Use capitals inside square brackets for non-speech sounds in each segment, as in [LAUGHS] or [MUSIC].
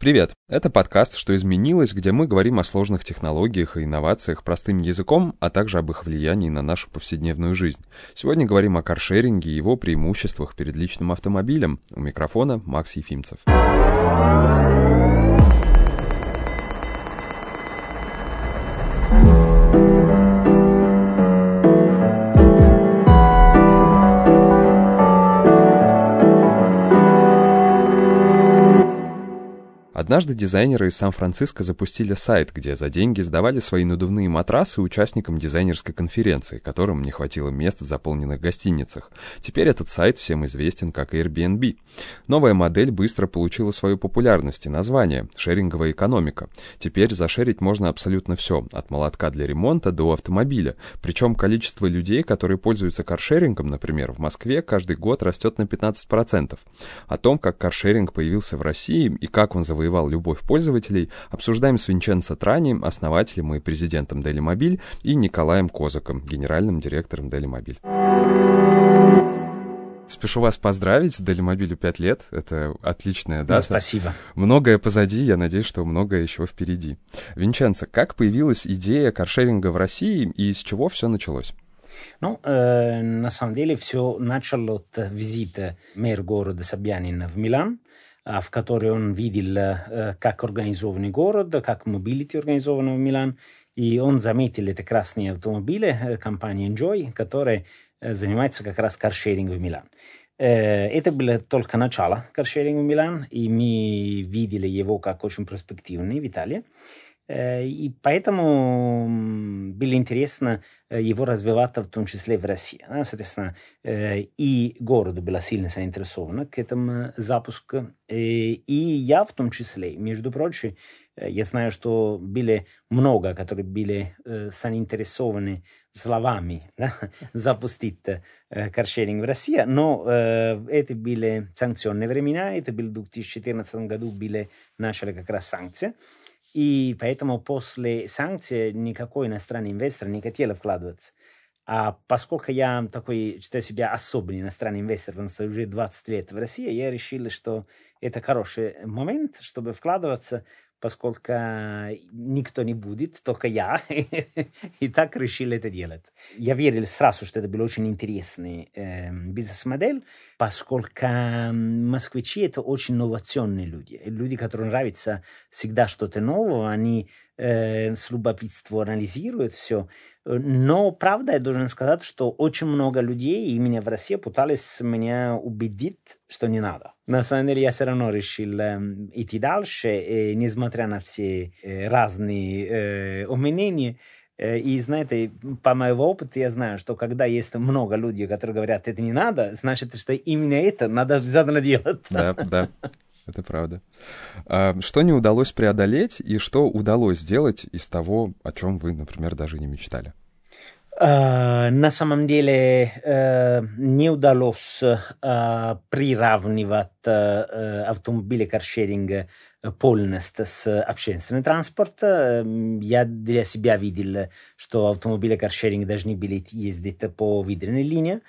Привет! Это подкаст «Что изменилось», где мы говорим о сложных технологиях и инновациях простым языком, а также об их влиянии на нашу повседневную жизнь. Сегодня говорим о каршеринге и его преимуществах перед личным автомобилем. У микрофона Макс Ефимцев. Однажды дизайнеры из Сан-Франциско запустили сайт, где за деньги сдавали свои надувные матрасы участникам дизайнерской конференции, которым не хватило мест в заполненных гостиницах. Теперь этот сайт всем известен как Airbnb. Новая модель быстро получила свою популярность и название – шеринговая экономика. Теперь зашерить можно абсолютно все, от молотка для ремонта до автомобиля. Причем количество людей, которые пользуются каршерингом, например, в Москве, каждый год растет на 15%. О том, как каршеринг появился в России и как он завоевал завоевал любовь пользователей, обсуждаем с Винченцо Трани, основателем и президентом Дели Мобиль, и Николаем Козаком, генеральным директором Дели Мобиль. Спешу вас поздравить, Дели Мобилю 5 лет, это отличная дата. Да, спасибо. Многое позади, я надеюсь, что многое еще впереди. Винченцо, как появилась идея каршеринга в России и с чего все началось? Ну, э, на самом деле все начало от визита мэра города Собянина в Милан, в которой он видел, э, как организованный город, как mobility организовано в Милан, и он заметил эти красные автомобили э, компании Enjoy, которая э, занимается как раз каршерингом в Милан. Это было только начало каршеринга в Милан, и мы видели его как очень перспективный в Италии. И поэтому было интересно его развивать, в том числе в России. Соответственно, и город был сильно заинтересован к этому запуску. И я в том числе, между прочим, я знаю, что были много, которые были заинтересованы словами [LAUGHS] да, запустить каршеринг в России, но это были санкционные времена, это было в 2014 году, были начали как раз санкции. И поэтому после санкций никакой иностранный инвестор не хотел вкладываться. А поскольку я такой, считаю себя особенный иностранный инвестор, потому что уже 20 лет в России, я решил, что это хороший момент, чтобы вкладываться поскольку никто не будет, только я. [LAUGHS] и так решил это делать. Я верил сразу, что это был очень интересный э, бизнес-модель, поскольку москвичи — это очень инновационные люди. Люди, которым нравится всегда что-то новое, они э, с любопытством анализируют все. Но, правда, я должен сказать, что очень много людей именно в России пытались меня убедить, что не надо. На самом деле, я все равно решил э, идти дальше, и, несмотря на все э, разные э, мнения, э, и знаете, по моему опыту я знаю, что когда есть много людей, которые говорят, это не надо, значит, что именно это надо обязательно делать. Да, да. Это правда. А что не удалось преодолеть и что удалось сделать из того, о чем вы, например, даже не мечтали? Uh, на самом деле uh, не удалось uh, приравнивать автомобили каршеринг полностью с общественным транспортом. Я для себя видел, что автомобили каршеринг должны были ездить по выделенной линии.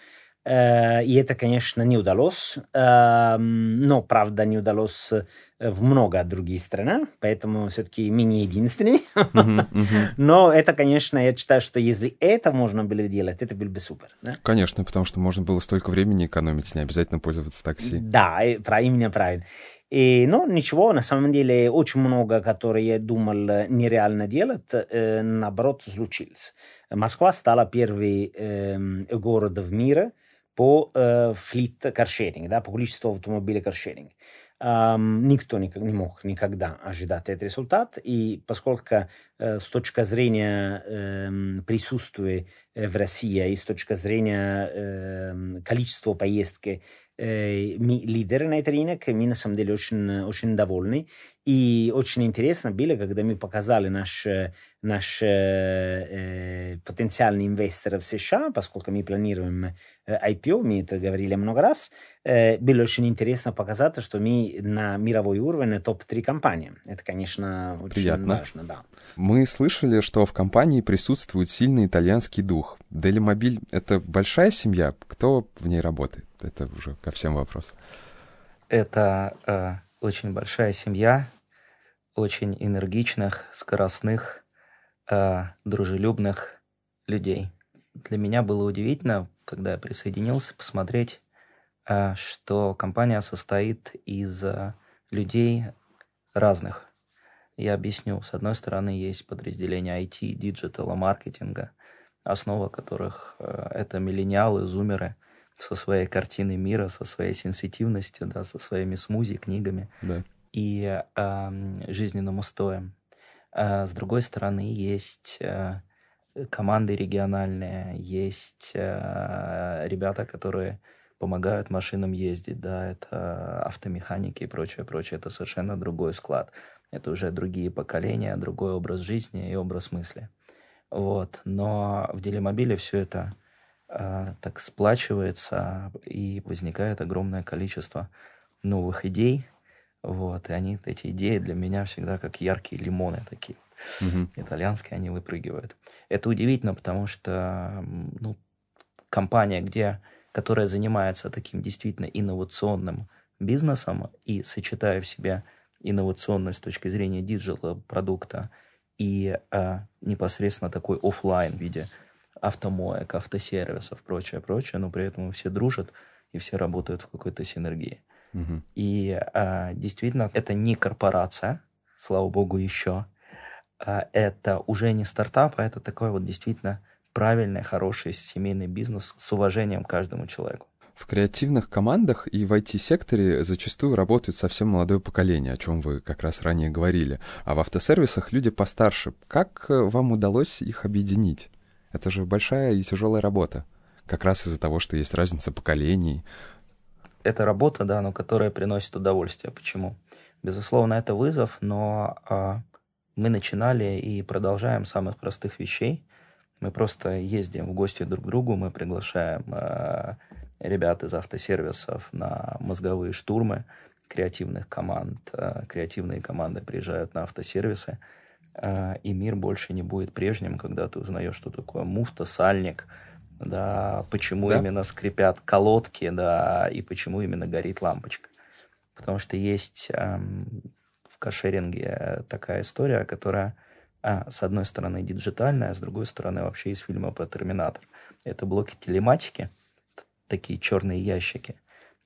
Э, и это, конечно, не удалось, эм, но, правда, не удалось в много других странах, поэтому все-таки мы не единственные. [LAUGHS] Но это, конечно, я считаю, что если это можно было делать, это было бы супер. Да? Конечно, потому что можно было столько времени экономить, не обязательно пользоваться такси. Да, именно правильно. И, ну, ничего, на самом деле, очень много, которые я думал нереально делать, э, наоборот, случилось. Москва стала первый э, город в мире, по э, флит каршеринг, да, по количеству автомобилей каршеринг. Um, никто не, не мог никогда ожидать этот результат, и поскольку э, с точки зрения э, присутствия в России и с точки зрения э, количества поездки э, мы лидеры на этот рынок, мы на самом деле очень, очень довольны. И очень интересно было, когда мы показали наш, наш э, потенциальный инвестор в США, поскольку мы планируем IPO, мы это говорили много раз, э, было очень интересно показать, что мы на мировой уровне топ-3 компании. Это, конечно, очень Приятно. важно. Да. Мы слышали, что в компании присутствует сильный итальянский дух. Делимобиль — это большая семья? Кто в ней работает? Это уже ко всем вопрос. Это э, очень большая семья. очень энергичных, скоростных, э, дружелюбных людей. Для меня было удивительно, когда я присоединился, посмотреть, э, что компания состоит из э, людей разных. Я объясню. С одной стороны, есть подразделение IT, digital а, маркетинга, основа которых э, это миллениалы, зумеры со своей картиной мира, со своей сенситивностью, да, со своими смузи, книгами да. и э, жизненным устоем. А с другой стороны, есть э, команды региональные, есть э, ребята, которые помогают машинам ездить, да, это автомеханики и прочее, прочее, это совершенно другой склад. Это уже другие поколения, другой образ жизни и образ мысли. Вот. Но в делимобиле все это так сплачивается, и возникает огромное количество новых идей. Вот. И они, эти идеи для меня всегда как яркие лимоны такие. Угу. Итальянские они выпрыгивают. Это удивительно, потому что ну, компания, где которая занимается таким действительно инновационным бизнесом и сочетая в себе инновационность с точки зрения digital продукта и а, непосредственно такой офлайн в виде автомоек, автосервисов, прочее, прочее, но при этом все дружат и все работают в какой-то синергии. Угу. И а, действительно, это не корпорация, слава богу, еще. А, это уже не стартап, а это такой вот действительно правильный, хороший семейный бизнес с уважением к каждому человеку. В креативных командах и в IT-секторе зачастую работают совсем молодое поколение, о чем вы как раз ранее говорили. А в автосервисах люди постарше. Как э, вам удалось их объединить? Это же большая и тяжелая работа. Как раз из-за того, что есть разница поколений. Это работа, да, но которая приносит удовольствие. Почему? Безусловно, это вызов, но а, мы начинали и продолжаем самых простых вещей. Мы просто ездим в гости друг к другу, мы приглашаем э, ребят из автосервисов на мозговые штурмы креативных команд. Э, креативные команды приезжают на автосервисы, и мир больше не будет прежним, когда ты узнаешь, что такое муфта, сальник, да, почему да? именно скрипят колодки, да, и почему именно горит лампочка. Потому что есть эм, в кошеринге такая история, которая а, с одной стороны диджитальная, а с другой стороны вообще из фильма про Терминатор. Это блоки телематики, такие черные ящики,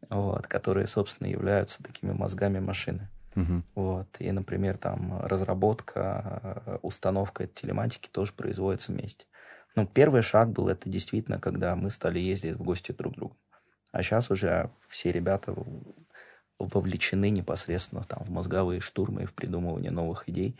вот, которые, собственно, являются такими мозгами машины. Угу. Вот. И, например, там разработка, установка телематики тоже производится вместе. Ну, первый шаг был это действительно, когда мы стали ездить в гости друг к другу. А сейчас уже все ребята вовлечены непосредственно там, в мозговые штурмы и в придумывание новых идей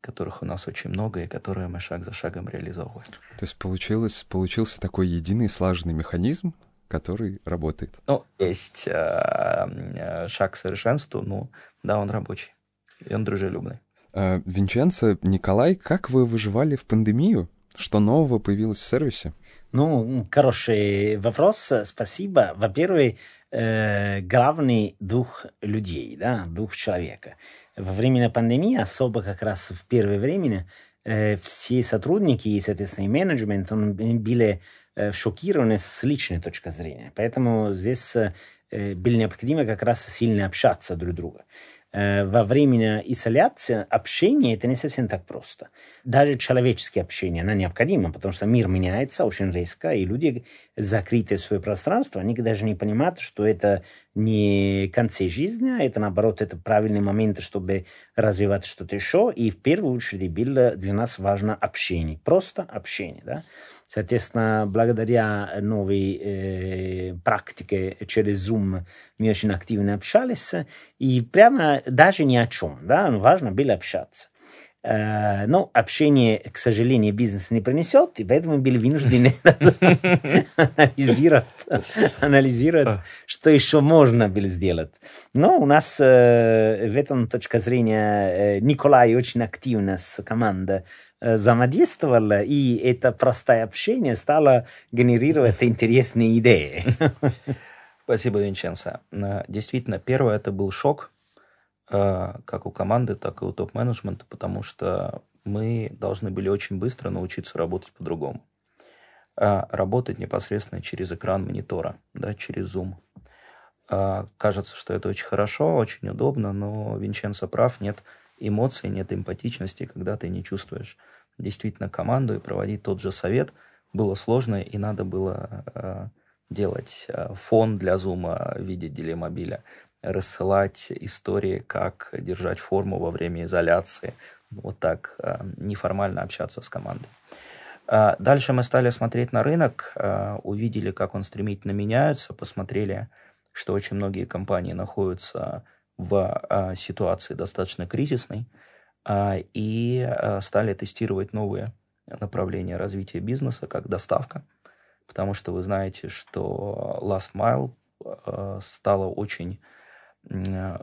которых у нас очень много и которые мы шаг за шагом реализовываем. То есть получилось, получился такой единый слаженный механизм, который работает. Ну, есть э, э, шаг к совершенству, ну, да, он рабочий, и он дружелюбный. Э, Винченцо, Николай, как вы выживали в пандемию? Что нового появилось в сервисе? Ну, хороший вопрос, спасибо. Во-первых, э, главный дух людей, да, дух человека во время пандемии, особо как раз в первое время, э, все сотрудники и, соответственно, и менеджмент он, были э, шокированы с личной точки зрения. Поэтому здесь э, было необходимо как раз сильно общаться друг с другом. Э, во время изоляции общение это не совсем так просто. Даже человеческое общение, оно необходимо, потому что мир меняется очень резко, и люди, закрытые в свое пространство, они даже не понимают, что это не конце жизни, а это наоборот, это правильный момент, чтобы развивать что-то еще, и в первую очередь было для нас важно общение, просто общение, да. Соответственно, благодаря новой э, практике через Zoom мы очень активно общались, и прямо даже ни о чем, да, важно было общаться. Э, но общение, к сожалению, бизнес не принесет, и поэтому были вынуждены [LAUGHS] анализировать, анализировать, что еще можно было сделать. Но у нас э, в этом точка зрения э, Николай очень активно с командой взаимодействовал, и это простое общение стало генерировать интересные идеи. [LAUGHS] Спасибо, Винченцо. Действительно, первое это был шок, как у команды, так и у топ-менеджмента, потому что мы должны были очень быстро научиться работать по-другому. Работать непосредственно через экран монитора, да, через Zoom. Кажется, что это очень хорошо, очень удобно, но Винченцо прав, нет эмоций, нет эмпатичности, когда ты не чувствуешь действительно команду и проводить тот же совет было сложно, и надо было э, делать э, фон для зума в виде делимобиля, рассылать истории, как держать форму во время изоляции, вот так э, неформально общаться с командой. Э, дальше мы стали смотреть на рынок, э, увидели, как он стремительно меняется, посмотрели, что очень многие компании находятся в ситуации достаточно кризисной, и стали тестировать новые направления развития бизнеса, как доставка, потому что вы знаете, что last mile стала очень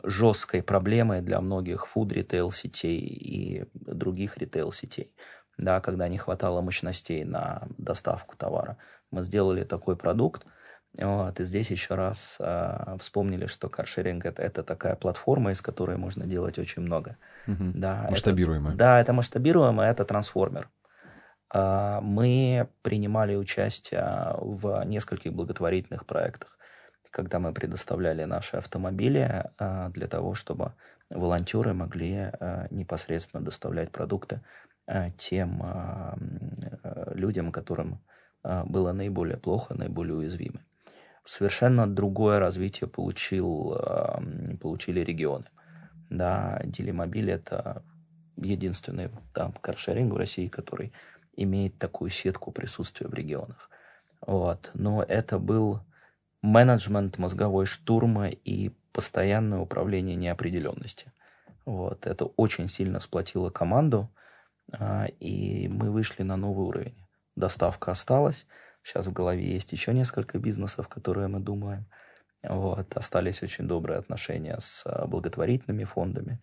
жесткой проблемой для многих food retail сетей и других ритейл сетей, да, когда не хватало мощностей на доставку товара. Мы сделали такой продукт, вот, и здесь еще раз э, вспомнили, что каршеринг это, это такая платформа, из которой можно делать очень много. Угу. Да, масштабируемая. Это, да, это масштабируемая, это трансформер. Э, мы принимали участие в нескольких благотворительных проектах когда мы предоставляли наши автомобили а, для того, чтобы волонтеры могли а, непосредственно доставлять продукты а, тем людям, которым было наиболее плохо, наиболее уязвимы. Совершенно другое развитие получил, получили регионы. Да, Делимобиль – это единственный там, каршеринг в России, который имеет такую сетку присутствия в регионах. Вот. Но это был менеджмент мозговой штурма и постоянное управление неопределенности. Вот. Это очень сильно сплотило команду, а, и мы вышли на новый уровень. Доставка осталась. Сейчас в голове есть еще несколько бизнесов, которые мы думаем. Вот. Остались очень добрые отношения с а, благотворительными фондами.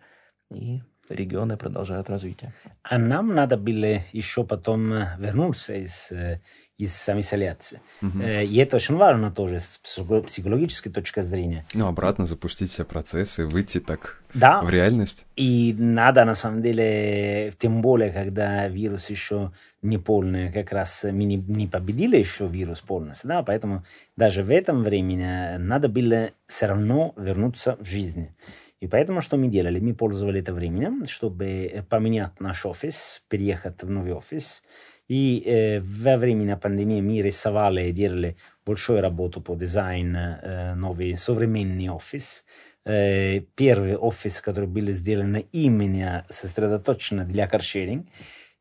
И регионы продолжают развитие. А нам надо было еще потом вернуться из э, из самоизоляции. Угу. И это очень важно тоже с психологической точки зрения. Ну, обратно запустить все процессы, выйти так да. в реальность. И надо, на самом деле, тем более, когда вирус еще не полный, как раз мы не, не победили еще вирус полностью, да, поэтому даже в этом времени надо было все равно вернуться в жизнь. И поэтому что мы делали? Мы пользовали это время, чтобы поменять наш офис, переехать в новый офис, и э, во время пандемии мы рисовали и делали большую работу по дизайн э, новый современный офис. Э, первый офис, который был сделан именно сосредоточенно для каршеринг.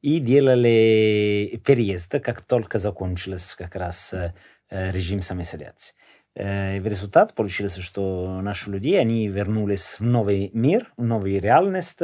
И делали переезд, как только закончился как раз э, режим самоизоляции. Э, в результат получилось, что наши люди, они вернулись в новый мир, в новую реальность,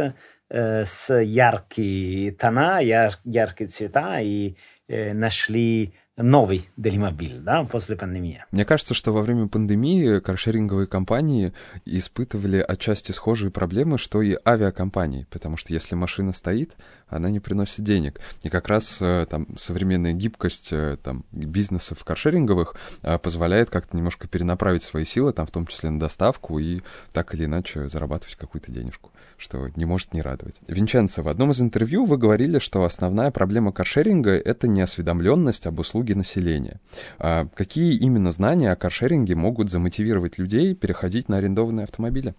с яркие тона, яр, яркие цвета и э, нашли новый Делимобиль, да, после пандемии. Мне кажется, что во время пандемии каршеринговые компании испытывали отчасти схожие проблемы, что и авиакомпании, потому что если машина стоит, она не приносит денег. И как раз э, там современная гибкость э, там, бизнесов каршеринговых э, позволяет как-то немножко перенаправить свои силы, там, в том числе на доставку, и так или иначе зарабатывать какую-то денежку, что не может не радовать. Винченцо, в одном из интервью вы говорили, что основная проблема каршеринга — это неосведомленность об услуге населения. А какие именно знания о каршеринге могут замотивировать людей переходить на арендованные автомобили?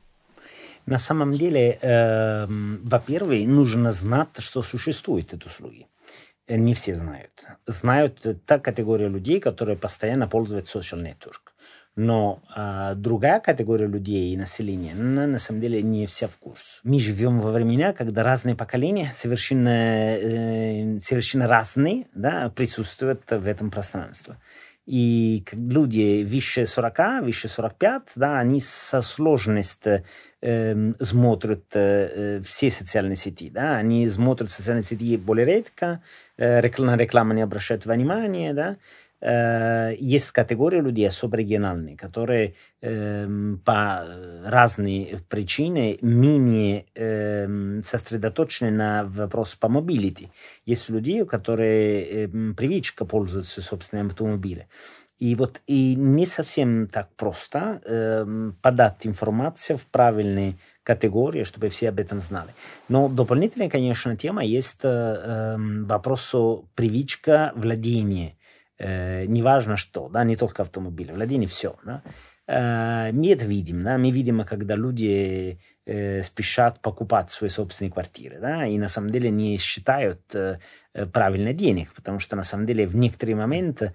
На самом деле, э, во-первых, нужно знать, что существуют эти услуги. Не все знают. Знают та категория людей, которые постоянно пользуются social network. Но э, другая категория людей и населения, на, на самом деле, не вся в курс. Мы живем во времена, когда разные поколения совершенно, э, совершенно разные да, присутствуют в этом пространстве. И люди выше 40, выше 45, да, они со сложностью э, смотрят э, все социальные сети. Да? Они смотрят социальные сети более редко, э, на рекламу не обращают внимания. Да? Э, есть категория людей особо региональные, которые э, по разные причины менее э, сосредоточены на вопрос по mobility. Есть люди, которые э, привычка пользоваться собственным автомобилем. И вот и не совсем так просто э, подать информацию в правильные категории, чтобы все об этом знали. Но дополнительная, конечно, тема есть э, вопрос привычка владения. Э, неважно что, да, не только автомобиль, владение все. Да. Э, мы это видим, да, мы видим, когда люди э, спешат покупать свои собственные квартиры, да, и на самом деле не считают э, правильно денег, потому что на самом деле в некоторые моменты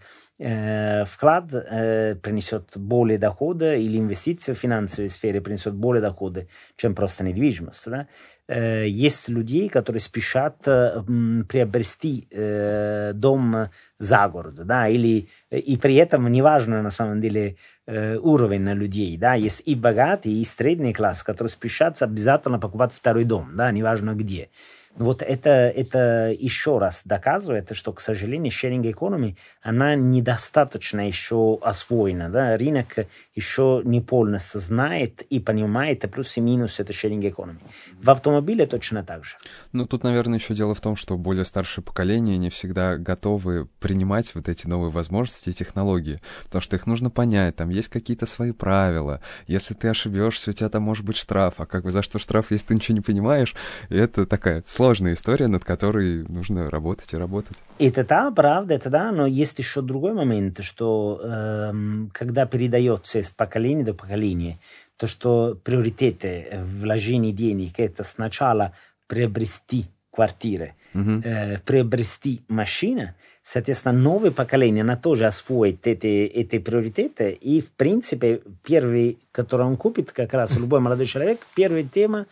вклад э, принесет более дохода или инвестиция в финансовой сфере принесет более дохода, чем просто недвижимость. Да? Э, есть людей, которые спешат э, приобрести э, дом за город, да, или и при этом неважно на самом деле уровень людей, да, есть и богатый, и средний класс, которые спешат обязательно покупать второй дом, да, неважно где. Вот это, это еще раз доказывает, что, к сожалению, sharing economy, она недостаточно еще освоена. Да? Рынок еще не полностью знает и понимает плюсы и минусы это sharing economy. В автомобиле точно так же. Ну, тут, наверное, еще дело в том, что более старшее поколение не всегда готовы принимать вот эти новые возможности и технологии, потому что их нужно понять, там есть какие-то свои правила. Если ты ошибешься, у тебя там может быть штраф, а как бы за что штраф, если ты ничего не понимаешь? Это такая сложная история, над которой нужно работать и работать. Это да, правда, это да, но есть еще другой момент, что эм, когда передается из поколения до поколения, то что приоритеты вложений денег это сначала приобрести квартиры, mm-hmm. э, приобрести машины, соответственно, новое поколение, оно тоже освоит эти, эти приоритеты, и, в принципе, первый, который он купит, как раз любой молодой человек, первая тема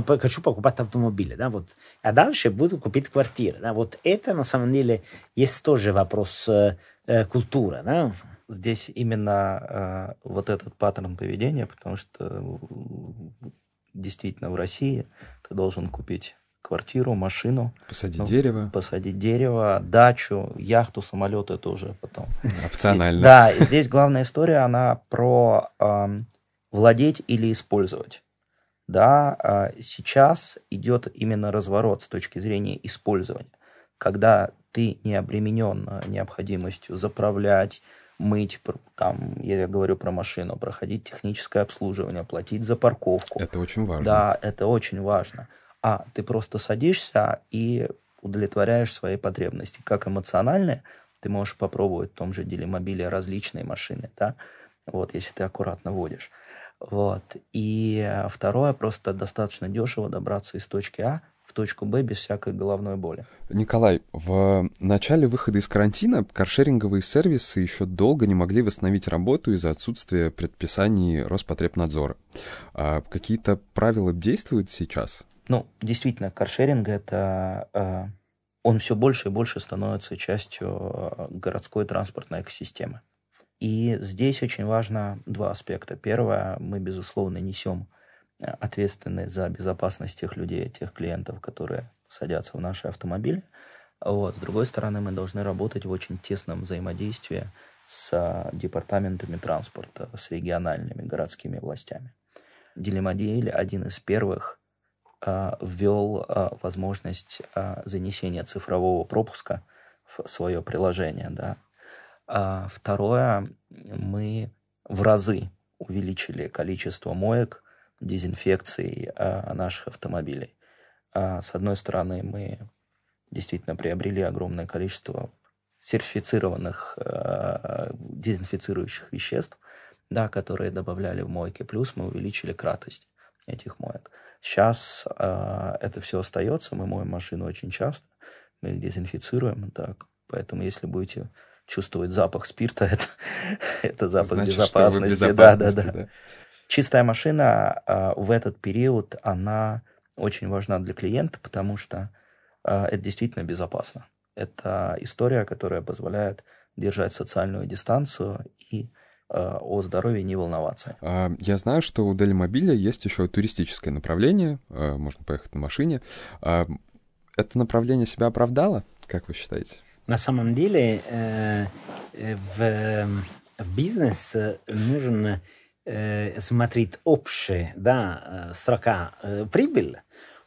хочу покупать автомобили, да, вот, а дальше буду купить квартиру, да, вот это на самом деле есть тоже вопрос э, э культуры, да. Здесь именно э, вот этот паттерн поведения, потому что действительно в России ты должен купить квартиру, машину. Посадить ну, дерево. Посадить дерево, дачу, яхту, самолет, это уже потом. [LAUGHS] Опционально. да, и здесь главная история, она про э, владеть или использовать да, а сейчас идет именно разворот с точки зрения использования, когда ты не обременен а, необходимостью заправлять, мыть, там, я говорю про машину, проходить техническое обслуживание, платить за парковку. Это очень важно. Да, это очень важно. А ты просто садишься и удовлетворяешь свои потребности, как эмоциональные, ты можешь попробовать в том же делимобиле различные машины, да, вот, если ты аккуратно водишь. Вот. И второе, просто достаточно дешево добраться из точки А в точку Б без всякой головной боли. Николай, в начале выхода из карантина каршеринговые сервисы еще долго не могли восстановить работу из-за отсутствия предписаний Роспотребнадзора. А какие-то правила действуют сейчас? Ну, действительно, каршеринг это э, он все больше и больше становится частью э, городской транспортной экосистемы. И здесь очень важно два аспекта. Первое, мы, безусловно, несем э, ответственность за безопасность тех людей, тех клиентов, которые садятся в наши автомобили. Вот. С другой стороны, мы должны работать в очень тесном взаимодействии с департаментами транспорта, с региональными городскими властями. Делимодейль один из первых э, ввел э, возможность занесения цифрового пропуска в свое приложение, да, а второе, мы в разы увеличили количество моек, дезинфекции а, наших автомобилей. А, с одной стороны, мы действительно приобрели огромное количество сертифицированных дезинфицирующих веществ, да, которые добавляли в мойки. Плюс мы увеличили кратость этих моек. Сейчас э, это все остается, мы моем машину очень часто, мы их дезинфицируем, так, поэтому если будете чувствовать запах спирта, [LAUGHS] это, это запах Значит, безопасности. безопасности. Да, да, да. да. Чистая машина а, в этот период, она очень важна для клиента, потому что а, это действительно безопасно. Это история, которая позволяет держать социальную дистанцию и а, о здоровье не волноваться. Я знаю, что у Делимобиля есть еще туристическое направление, можно поехать на машине. Это направление себя оправдало, как вы считаете? На самом деле э, в, в бизнес нужно э, смотреть общая да, строка э, прибыль,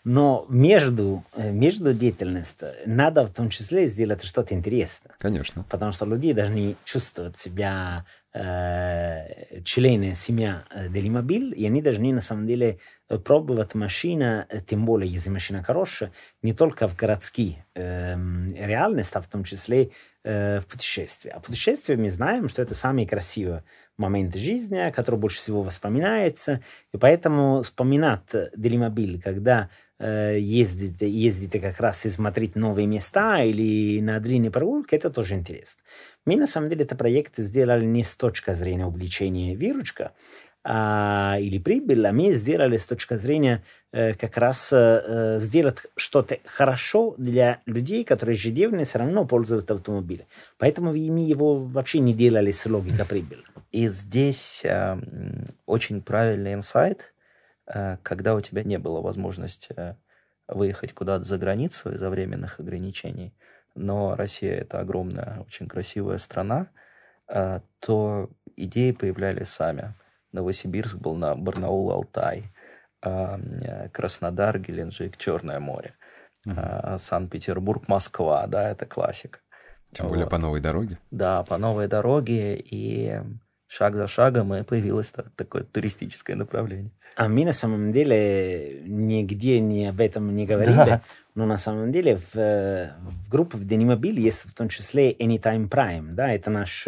но между, между деятельностью надо в том числе сделать что-то интересное. Конечно. Потому что люди должны чувствовать себя э, члены семья э, Делимобиль, и они должны на самом деле пробовать машина, тем более если машина хорошая, не только в городские э, реальности, а в том числе э, в путешествии. А путешествия мы знаем, что это самые красивые моменты жизни, которые больше всего воспоминаются, и поэтому вспоминать Делимобиль, когда э, ездите, ездите как раз и смотреть новые места или на длинные прогулки, это тоже интересно. Мы на самом деле этот проект сделали не с точки зрения увлечения виручка, а, или прибыль, а мы сделали с точки зрения э, как раз э, сделать что-то хорошо для людей, которые ежедневно все равно пользуются автомобилем. Поэтому мы его вообще не делали с логикой прибыли. И здесь э, очень правильный инсайт, э, когда у тебя не было возможности э, выехать куда-то за границу из-за временных ограничений, но Россия это огромная, очень красивая страна, э, то идеи появлялись сами. Новосибирск был на Барнаул, Алтай, э, Краснодар, Геленджик, Черное море, mm Санкт-Петербург, Москва, да, это классика. Тем более вот. по новой дороге. Да, по новой дороге, и шаг за шагом и появилось такое туристическое направление. А мы на самом деле нигде не об этом не говорили, да. но на самом деле в, в группе в Денимобиль есть в том числе Anytime Prime, да, это наш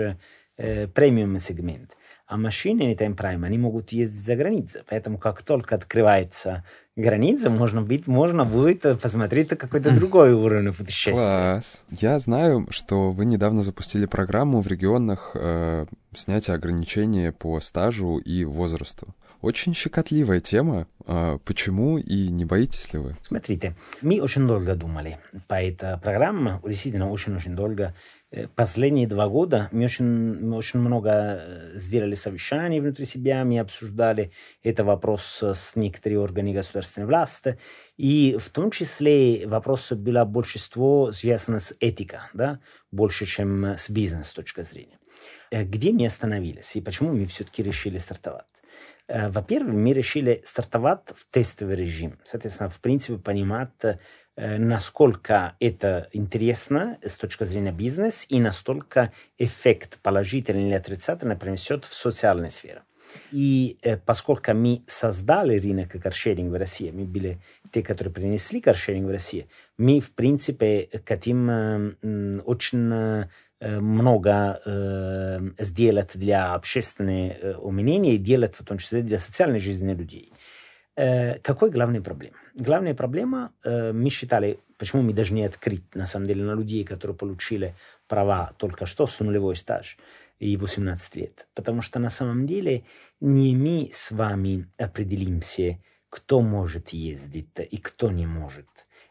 э, премиум сегмент а машины Anytime Prime, они могут ездить за границей. Поэтому как только открывается граница, можно, быть, можно будет посмотреть какой-то другой уровень путешествия. Класс. Я знаю, что вы недавно запустили программу в регионах э, снятия ограничений по стажу и возрасту. Очень щекотливая тема. А почему и не боитесь ли вы? Смотрите, мы очень долго думали по этой программе, действительно очень-очень долго. Э, последние два года мы очень, мы очень много э, сделали совещаний внутри себя, мы обсуждали этот вопрос с некоторыми органами государственной власти, и в том числе вопрос было большинство связано с этикой, да, больше, чем с бизнес точки зрения. Э, где мы остановились и почему мы все-таки решили стартовать? Во-первых, мы решили стартовать в тестовый режим. Соответственно, в принципе, понимать, Э, насколько это интересно с точки зрения бизнеса и настолько эффект положительный или отрицательный принесет в социальной сфере. И э, поскольку мы создали рынок каршеринга в России, мы были те, которые принесли каршеринг в Россию, мы, в принципе, хотим э, очень э, много э, сделать для общественного э, и делать в том числе для социальной жизни людей. Э, какой главная проблема? Главная проблема, э, мы считали, почему мы должны открыть, на самом деле, на людей, которые получили права только что с нулевой стаж и 18 лет. Потому что на самом деле не мы с вами определимся, кто может ездить и кто не может.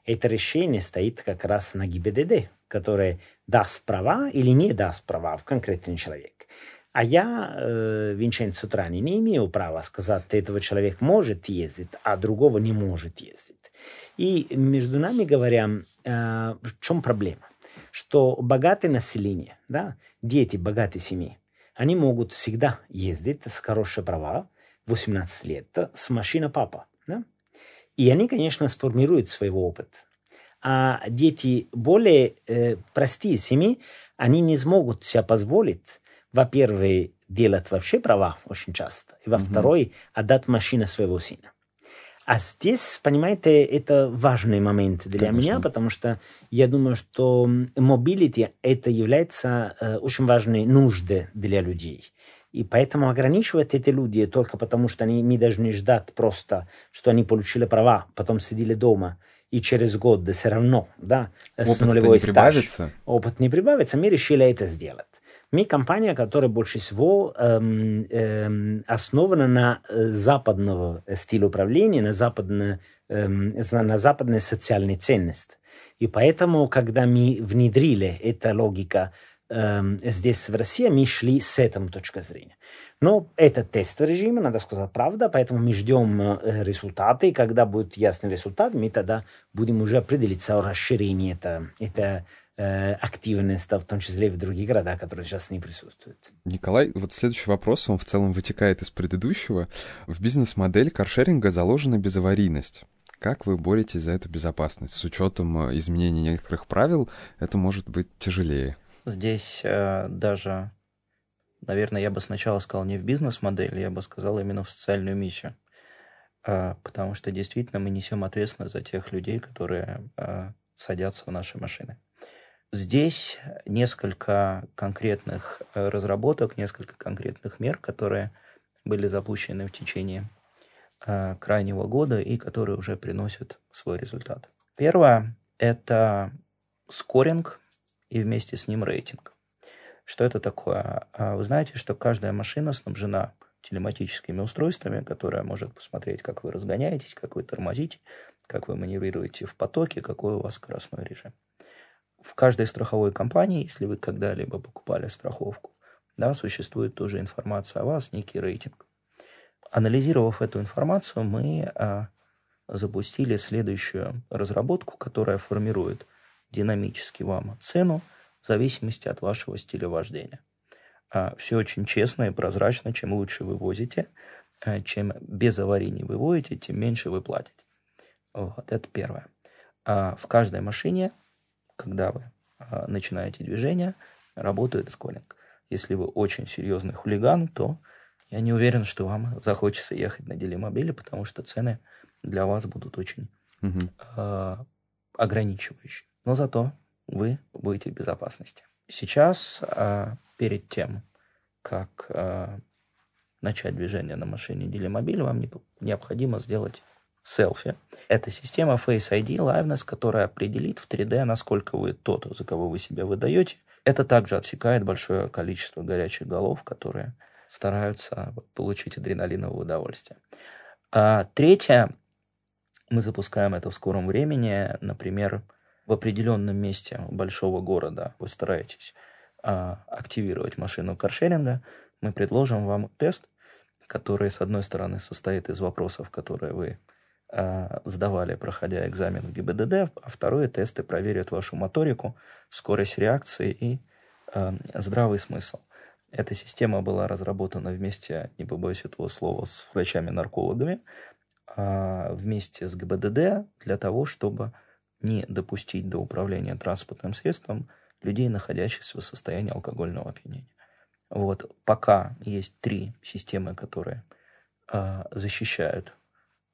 Это решение стоит как раз на ГИБДД, которое даст права или не даст права в конкретный человек. А я, э, Винченцо Трани, не имею права сказать, этого человек может ездить, а другого не может ездить. И между нами говоря, э, в чем проблема? Что богатое население, да, дети богатой семьи, они могут всегда ездить с хорошей права, 18 лет, с машиной папа. И они, конечно, сформируют своего опыта. А дети более э, простые семьи, они не смогут себе позволить во-первых, делать вообще права очень часто, и во-вторых, отдать машину своего сына. А здесь, понимаете, это важный момент для Конечно. меня, потому что я думаю, что mobility это является э, очень важной нуждой для людей. И поэтому ограничивать эти люди только потому, что они, мы должны ждать просто, что они получили права, потом сидели дома, и через год все равно, да, с нулевой не стаж. Прибавится. Опыт не прибавится, мы решили это сделать. Мы компания, которая больше всего эм, эм, основана на э, западного стиля управления, на, западное, эм, на западной социальной ценности. И поэтому, когда мы внедрили эту логику здесь, в России, мы шли с этой точки зрения. Но это тест режима, надо сказать правда, поэтому мы ждем э, результаты, и когда будет ясный результат, мы тогда будем уже определиться о расширении этого, это Э, активность, в том числе и в других городах, которые сейчас не присутствуют. Николай, вот следующий вопрос, он в целом вытекает из предыдущего. В бизнес-модель каршеринга заложена безаварийность. Как вы боретесь за эту безопасность? С учетом э, изменений некоторых правил это может быть тяжелее. Здесь э, даже наверное, я бы сначала сказал не в бизнес-модель, я бы сказал именно в социальную миссию. А, потому что действительно мы несем ответственность за тех людей, которые а, садятся в наши машины. Здесь несколько конкретных э, разработок, несколько конкретных мер, которые были запущены в течение э, крайнего года и которые уже приносят свой результат. Первое – это скоринг и вместе с ним рейтинг. Что это такое? А вы знаете, что каждая машина снабжена телематическими устройствами, которая может посмотреть, как вы разгоняетесь, как вы тормозите, как вы маневрируете в потоке, какой у вас скоростной режим. В каждой страховой компании, если вы когда-либо покупали страховку, да, существует тоже информация о вас, некий рейтинг. Анализировав эту информацию, мы а, запустили следующую разработку, которая формирует динамически вам цену в зависимости от вашего стиля вождения. А, все очень честно и прозрачно. Чем лучше вы возите, а, чем без аварийней вы возите, тем меньше вы платите. Вот, это первое. А в каждой машине, когда вы а, начинаете движение, работает сколлинг. Если вы очень серьезный хулиган, то я не уверен, что вам захочется ехать на делимобиле, потому что цены для вас будут очень угу. э, ограничивающие. Но зато вы будете в безопасности. Сейчас, э, перед тем, как э, начать движение на машине делимобиль, вам не, необходимо сделать селфи. Это система Face ID Liveness, которая определит в 3D, насколько вы тот, за кого вы себя выдаете. Это также отсекает большое количество горячих голов, которые стараются получить адреналиновое удовольствие. А третье, мы запускаем это в скором времени, например, в определенном месте большого города вы стараетесь а, активировать машину каршеринга, мы предложим вам тест, который, с одной стороны, состоит из вопросов, которые вы а, сдавали, проходя экзамен в ГИБДД, а второе тесты проверят вашу моторику, скорость реакции и а, здравый смысл. Эта система была разработана вместе, не побоюсь этого слова, с врачами-наркологами, а, вместе с ГИБДД для того, чтобы не допустить до управления транспортным средством людей, находящихся в состоянии алкогольного опьянения. Вот пока есть три системы, которые защищают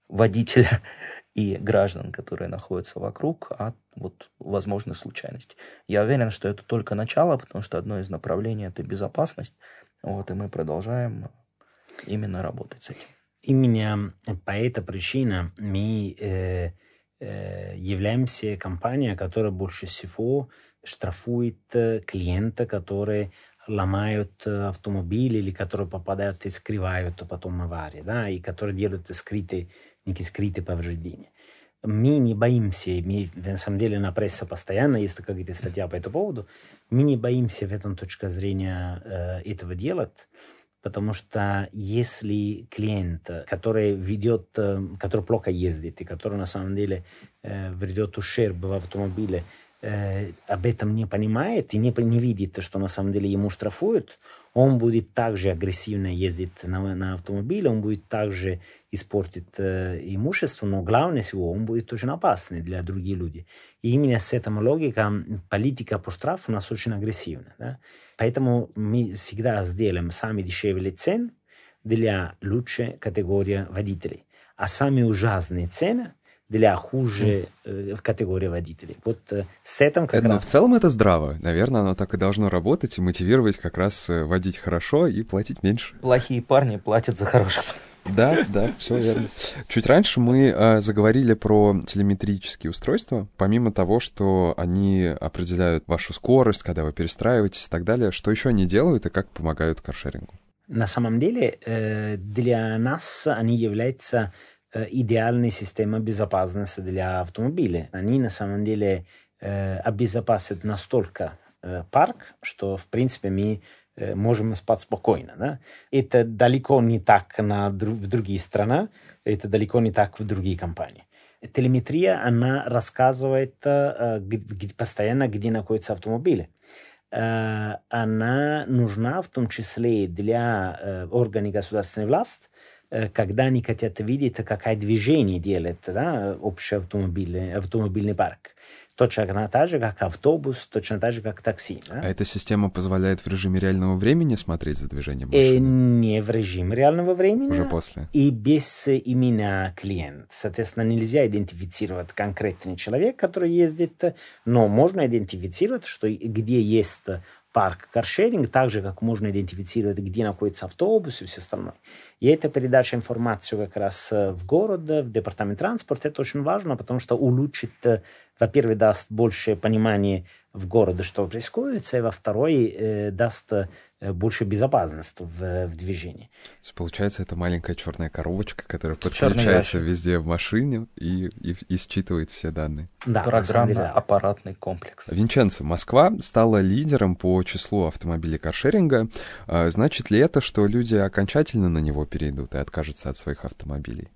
водителя [LAUGHS] и граждан, которые находятся вокруг, от вот, возможной случайности. Я уверен, что это только начало, потому что одно из направлений – это безопасность. Вот, и мы продолжаем именно работать с этим. Именно по этой причине мы э, э, являемся компанией, которая больше всего штрафует э, клиента, которые ломают э, автомобили или которые попадают и скрывают потом аварии, да, и которые делают скрытые некие скрытые повреждения. Мы не боимся, мы, на самом деле на прессе постоянно есть какая-то статья по этому поводу, мы не боимся в этом точка зрения э, этого делать, потому что если клиент, который ведет, э, который плохо ездит и который на самом деле э, ведет ущерб в автомобиле, э, об этом не понимает и не, не видит, что на самом деле ему штрафуют, он будет также агрессивно ездить на, на автомобиле, он будет также испортить э, имущество, но главное всего, он будет очень опасный для других людей. И именно с этой логикой политика по штрафу у нас очень агрессивна. Да? Поэтому мы всегда сделаем самые дешевые цены для лучшей категории водителей. А самые ужасные цены для хуже э, категории водителей. Вот э, с этим как Но раз... в целом это здраво. Наверное, оно так и должно работать и мотивировать как раз э, водить хорошо и платить меньше. Плохие парни платят за хороших. Да, да, все верно. Чуть раньше мы э, заговорили про телеметрические устройства. Помимо того, что они определяют вашу скорость, когда вы перестраиваетесь и так далее, что еще они делают и как помогают каршерингу? На самом деле э, для нас они являются э, идеальной системой безопасности для автомобиля. Они на самом деле э, обезопасят настолько э, парк, что в принципе мы Э, можем спать спокойно. Да? Это далеко не так на, в другие страны, это далеко не так в другие компании. Телеметрия, она рассказывает э, где, постоянно, где находится автомобиль. Э, она нужна в том числе для органов государственной власти, э, когда они хотят видеть, какое движение делает да, общий автомобиль, автомобильный парк. Точно так же, как автобус, точно так же, как такси. Да? А эта система позволяет в режиме реального времени смотреть за движением Э, машины? не в режиме реального времени. Уже после. И без имени клиент. Соответственно, нельзя идентифицировать конкретный человек, который ездит, но можно идентифицировать, что где есть парк каршеринг, так же, как можно идентифицировать, где находится автобус и все остальное. И эта передача информации как раз э, в город, в департамент транспорта, это очень важно, потому что улучшит, э, во-первых, даст больше понимания в городе, что происходит, и во-вторых, э, даст э, больше безопасности в, в движении. То есть, получается, это маленькая черная коробочка, которая подключается везде в машине и, и, и считывает все данные. Да. Программно-аппаратный комплекс. Винченцо, Москва стала лидером по числу автомобилей каршеринга. А, Значит ли это, что люди окончательно на него перейдут и откажутся от своих автомобилей?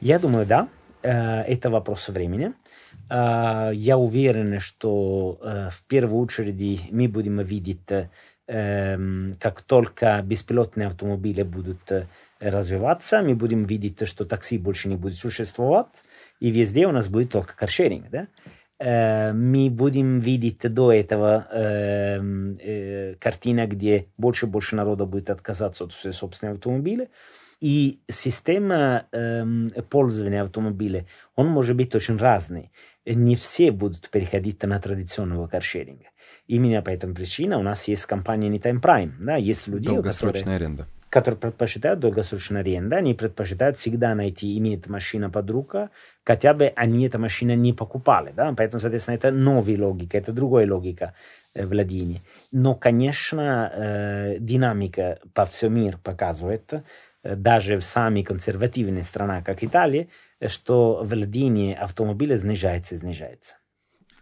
Я думаю, да. Э, Это вопрос времени. Э, Я уверен, что э, в первую очередь мы будем видеть, э, как только беспилотные автомобили будут э, развиваться, мы будем видеть, что такси больше не будет существовать, и везде у нас будет только каршеринг. Да? Э, Мы будем видеть до этого эм, э, картина, где больше и больше народа будет отказаться от своего собственного автомобиля. И система эм, пользования автомобиля, он может быть очень разный. Не все будут переходить на традиционного каршеринга. Именно по этой причине у нас есть компания Anytime Prime. Да? Есть люди, которые Долгосрочная аренда. которые предпочитают долгосрочную аренду, они предпочитают всегда найти, иметь машину под рукой, хотя бы они эту машину не покупали. Да? Поэтому, соответственно, это новая логика, это другая логика э, владения. Но, конечно, э, динамика по всему миру показывает, э, даже в самой консервативной стране, как Италия, что владение автомобиля снижается и снижается.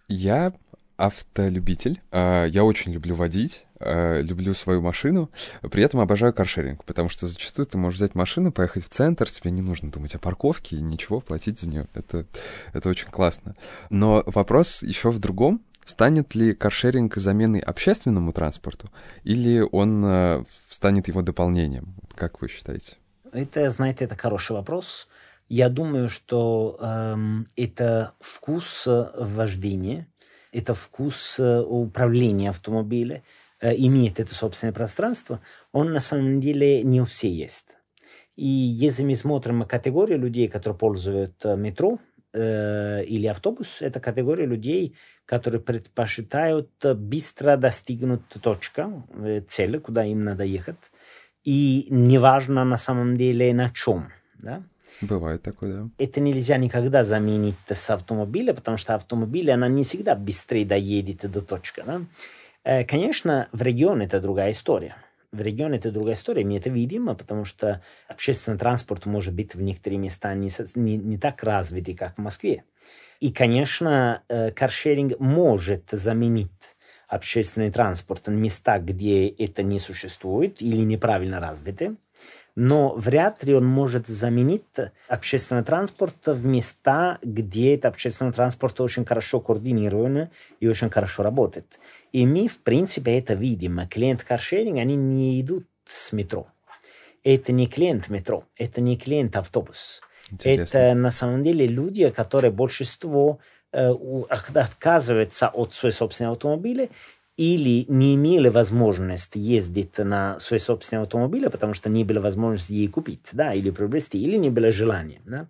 Я автолюбитель. А, Я очень люблю водить, а, люблю свою машину, при этом обожаю каршеринг, потому что зачастую ты можешь взять машину, поехать в центр, тебе не нужно думать о парковке и ничего, платить за нее. Это, это очень классно. Но вопрос еще в другом. Станет ли каршеринг заменой общественному транспорту, или он а, станет его дополнением? Как вы считаете? Это, знаете, это хороший вопрос. Я думаю, что эм, это вкус э, вождения, это вкус э, управления автомобилем, э, иметь это собственное пространство, он на самом деле не у всех есть. И если мы смотрим категорию людей, которые пользуют э, метро э, или автобус, это категория людей, которые предпочитают быстро достигнуть точка, цели, куда им надо ехать, и неважно на самом деле на чем. Да? Бывает такое, да. Это нельзя никогда заменить с автомобиля, потому что автомобиль, она не всегда быстрее доедет до точки. Да? Э, Конечно, в регионе это другая история. В регионе это другая история, мы это видим, потому что общественный транспорт может быть в некоторых местах не, не, не так развитый, как в Москве. И, конечно, э, каршеринг может заменить общественный транспорт в местах, где это не существует или неправильно развиты но вряд ли он может заменить общественный транспорт в места, где этот общественный транспорт очень хорошо координирован и очень хорошо работает. И мы, в принципе, это видим. Клиент каршеринг, они не идут с метро. Это не клиент метро, это не клиент автобус. Интересно. Это на самом деле люди, которые большинство э, у- от- отказываются от своего собственного автомобиля или не имели возможность ездить на свой собственный автомобиль, потому что не было возможности ей купить, да, или приобрести, или не было желания, да.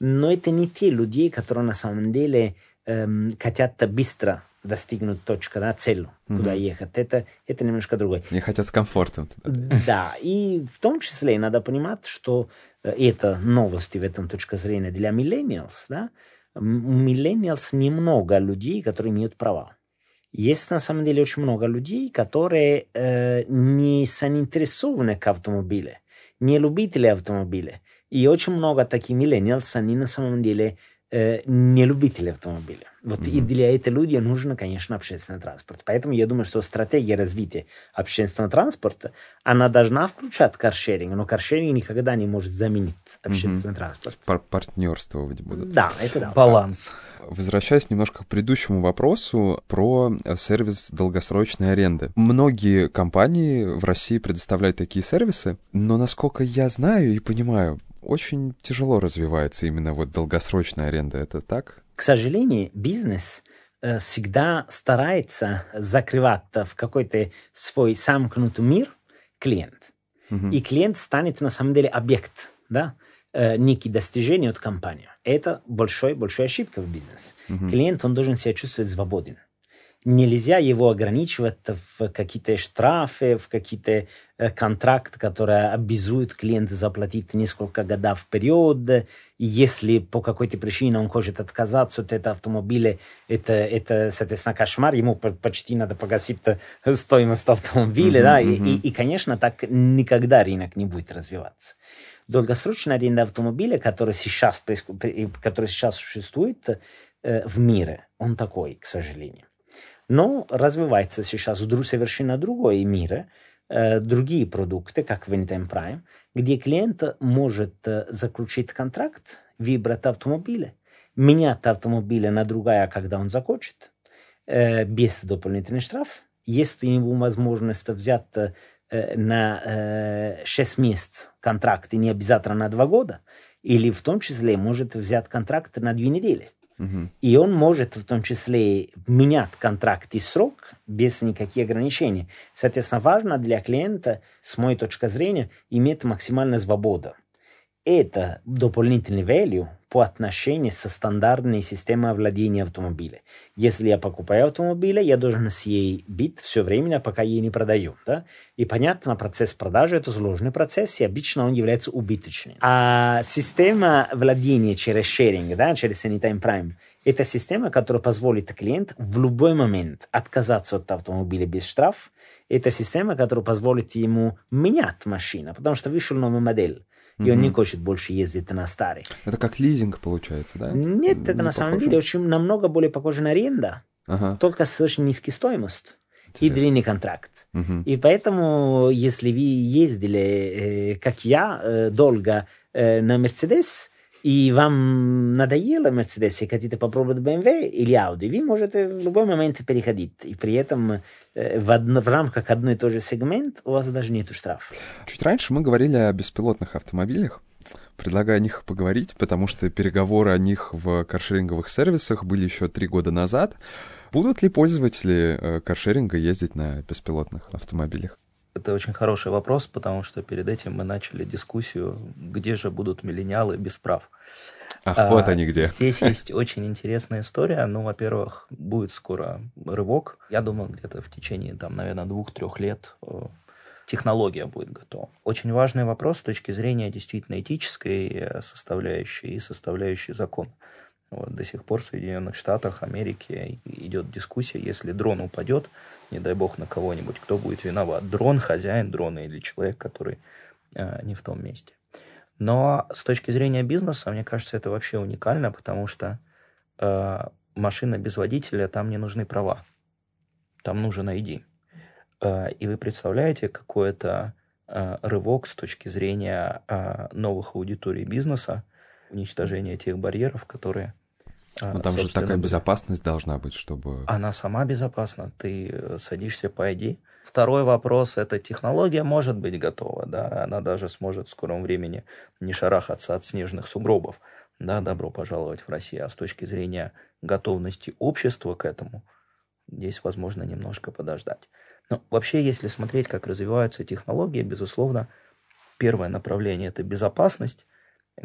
Но это не те люди, которые на самом деле эм, хотят быстро достигнуть точки, да, целью, куда ехать. Это, это немножко другое. Они хотят с комфортом. туда. Да, и в том числе надо понимать, что э, это новости в этом точке зрения для millennials, да, у millennials немного людей, которые имеют права. Есть на самом деле очень много людей, которые э, не заинтересованы к автомобилю, не любители автомобиля. И очень много таких millennials, они на самом деле э, не любители автомобиля. Вот mm-hmm. и для этих людей нужно, конечно, общественный транспорт. Поэтому я думаю, что стратегия развития общественного транспорта, она должна включать каршеринг, но каршеринг никогда не может заменить общественный mm-hmm. транспорт. Пар- партнерствовать будут. Да, это да. Баланс. Возвращаясь немножко к предыдущему вопросу про сервис долгосрочной аренды. Многие компании в России предоставляют такие сервисы, но насколько я знаю и понимаю, очень тяжело развивается именно вот долгосрочная аренда. Это так? К сожалению, бизнес э, всегда старается закрывать в какой-то свой замкнутый мир клиент. Угу. И клиент станет на самом деле объект, да, э, некие достижения от компании. Это большой-большой ошибка в бизнесе. Угу. Клиент, он должен себя чувствовать свободен нельзя его ограничивать в какие-то штрафы, в какие-то э, контракты, которые обязуют клиента заплатить несколько годов вперед. И если по какой-то причине он хочет отказаться от этого автомобиля, это, это соответственно, кошмар. Ему почти надо погасить стоимость автомобиля. Mm-hmm, да? Mm-hmm. И, и, конечно, так никогда рынок не будет развиваться. Долгосрочная аренда автомобиля, который сейчас, который сейчас существует э, в мире, он такой, к сожалению. Но развивается сейчас совершенно другой мир, э, другие продукты, как Vinted Prime, где клиент может э, заключить контракт, выбрать автомобиль, менять автомобиль на другая, когда он захочет, э, без дополнительных штраф. Есть у него возможность взять на 6 месяцев контракт, и не обязательно на 2 года, или в том числе может взять контракт на 2 недели. И он может в том числе менять контракт и срок без никаких ограничений. Соответственно, важно для клиента, с моей точки зрения, иметь максимальную свободу. Это дополнительный value по отношению со стандартной системой владения автомобиля. Если я покупаю автомобиль, я должен с ней быть все время, пока я не продаю. Да? И понятно, процесс продажи – это сложный процесс, и обычно он является убыточным. А система владения через шеринг, да, через Anytime Prime – это система, которая позволит клиенту в любой момент отказаться от автомобиля без штраф. Это система, которая позволит ему менять машину, потому что вышел новый модель. И угу. он не хочет больше ездить на старый. Это как лизинг получается, да? Нет, это не на самом деле очень намного более похоже на аренда, ага. только с очень низкой стоимостью. И длинный контракт. Угу. И поэтому, если вы ездили, э, как я, э, долго э, на Мерседес, и вам надоело Mercedes и хотите попробовать BMW или Audi, вы можете в любой момент переходить. И при этом э, в, одно, в рамках одной и той же сегмент у вас даже нет штраф. Чуть раньше мы говорили о беспилотных автомобилях. Предлагаю о них поговорить, потому что переговоры о них в каршеринговых сервисах были еще три года назад. Будут ли пользователи э, каршеринга ездить на беспилотных автомобилях? Это очень хороший вопрос, потому что перед этим мы начали дискуссию, где же будут миллениалы без прав. Ах, а, вот они где. Здесь [LAUGHS] есть очень интересная история. Ну, во-первых, будет скоро рывок. Я думаю, где-то в течение, там, наверное, двух-трех лет э, технология будет готова. Очень важный вопрос с точки зрения действительно этической э, составляющей и составляющей закона. Вот, до сих пор в Соединенных Штатах Америки идет дискуссия, если дрон упадет, не дай бог на кого-нибудь, кто будет виноват? Дрон, хозяин дрона или человек, который э, не в том месте. Но с точки зрения бизнеса, мне кажется, это вообще уникально, потому что э, машина без водителя, там не нужны права. Там нужен ID. Э, и вы представляете, какой это э, рывок с точки зрения э, новых аудиторий бизнеса, уничтожения тех барьеров, которые а, Но там же такая безопасность должна быть, чтобы... Она сама безопасна. Ты э, садишься по ID. Второй вопрос – это технология может быть готова. Да? Она даже сможет в скором времени не шарахаться от снежных сугробов. Да, добро пожаловать в Россию. А с точки зрения готовности общества к этому, здесь возможно немножко подождать. Но вообще, если смотреть, как развиваются технологии, безусловно, первое направление – это безопасность,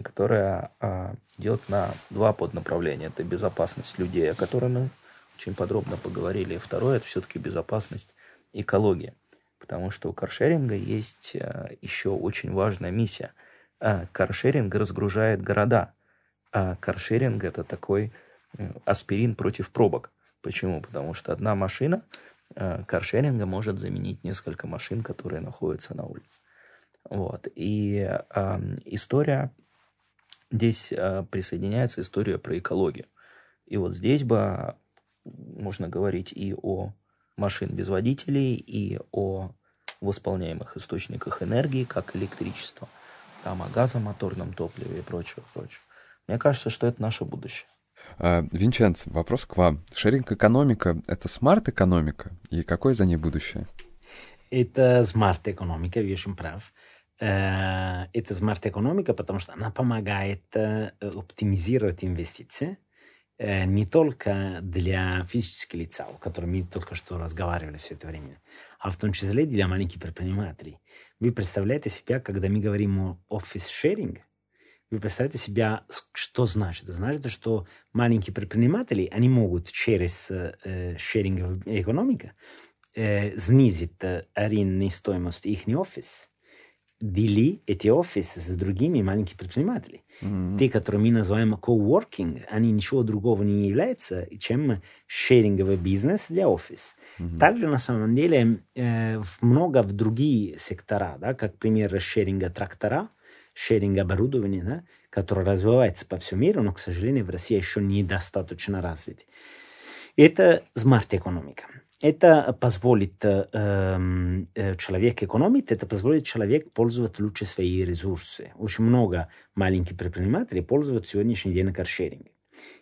которая а, идет на два поднаправления. Это безопасность людей, о которой мы очень подробно поговорили. И второе – это все-таки безопасность экологии. Потому что у каршеринга есть а, еще очень важная миссия. А, каршеринг разгружает города. А каршеринг – это такой э, аспирин против пробок. Почему? Потому что одна машина каршеринга может заменить несколько машин, которые находятся на улице. Вот. И э, история Здесь э, присоединяется история про экологию. И вот здесь бы можно говорить и о машин без водителей, и о восполняемых источниках энергии, как электричество, там о газомоторном топливе и прочее, прочее. Мне кажется, что это наше будущее. А, Винченцо, вопрос к вам. Шеринг-экономика — это смарт-экономика? И какое за ней будущее? Это смарт-экономика, очень прав. Э, это смарт-экономика, потому что она помогает э, оптимизировать инвестиции, э, не только для физических лиц, о которых мы только что разговаривали все это время, а в том числе для маленьких предпринимателей. Вы представляете себя, когда мы говорим о офис-шеринг, вы представляете себя, что значит? Значит, что маленькие предприниматели, они могут через э, шеринг экономика э, снизить э, арендную стоимость их офис, дели эти офисы с другими маленькими предпринимателями. Mm-hmm. Те, которые мы называем coworking, они ничего другого не являются, чем шеринговый бизнес для офиса. Mm-hmm. Также, на самом деле, э, много в другие сектора, да, как, пример, шеринга трактора, шеринг оборудования, да, который развивается по всему миру, но, к сожалению, в России еще недостаточно развит. Это смарт-экономика. Это позволит э, э, человеку экономить, это позволит человеку пользоваться лучше свои ресурсы. Очень много маленьких предпринимателей пользуются сегодняшний день каршерингом.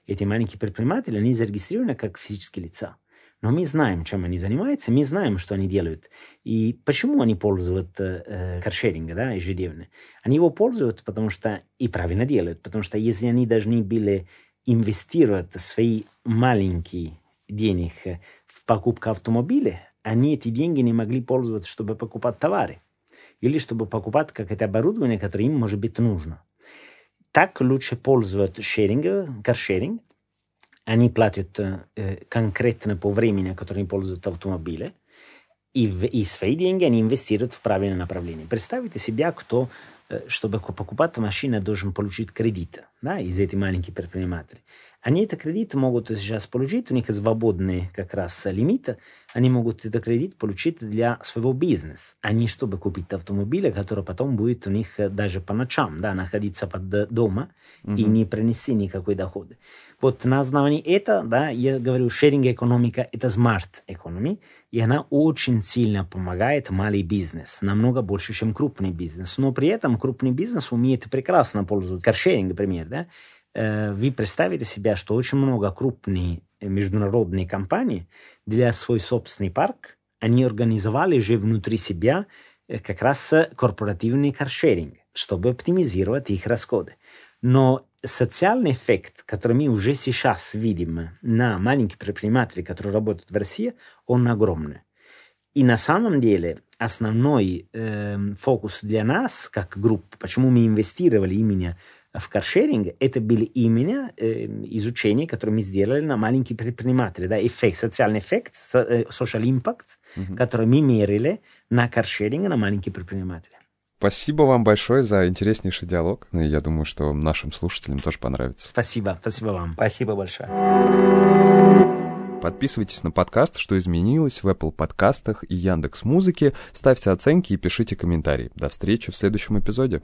Эти маленькие предприниматели, они зарегистрированы как физические лица. Но мы знаем, чем они занимаются, мы знаем, что они делают. И почему они пользуются э, каршерингом да, ежедневно. Они его пользуются, потому что и правильно делают. Потому что если они должны были инвестировать свои маленькие денег в покупку автомобиля, они эти деньги не могли пользоваться, чтобы покупать товары. Или чтобы покупать какое-то оборудование, которое им, может быть, нужно. Так лучше пользоваться шерингом, каршеринг, они платят э, конкретно по времени, которое они пользуются автомобилем, и, в, и свои деньги они инвестируют в правильное направление. Представьте себе, кто, э, чтобы покупать машину, должен получить кредит да, из этих маленьких предпринимателей. Они этот кредит могут сейчас получить, у них свободные как раз лимиты, они могут этот кредит получить для своего бизнеса, а не чтобы купить автомобиль, который потом будет у них даже по ночам да, находиться под дома mm-hmm. и не принести никакой доход. Вот на основании этого, да, я говорю, шеринг экономика – это смарт экономи, и она очень сильно помогает малый бизнес, намного больше, чем крупный бизнес. Но при этом крупный бизнес умеет прекрасно пользоваться каршеринг, например, да, Э, вы представите себе, что очень много крупных международных компаний для свой собственный парк, они организовали же внутри себя э, как раз корпоративный каршеринг, чтобы оптимизировать их расходы. Но социальный эффект, который мы уже сейчас видим на маленьких предпринимателей, которые работают в России, он огромный. И на самом деле основной э, фокус для нас, как группы, почему мы инвестировали именно в каршеринг, это были именно э, изучения, которые мы сделали на маленькие предприниматели, да, эффект, социальный эффект, э, social impact, угу. который мы мерили на каршеринге на маленькие предприниматели. Спасибо вам большое за интереснейший диалог. Ну, я думаю, что нашим слушателям тоже понравится. Спасибо, спасибо вам. Спасибо большое. Подписывайтесь на подкаст «Что изменилось» в Apple подкастах и Яндекс Музыке, ставьте оценки и пишите комментарии. До встречи в следующем эпизоде.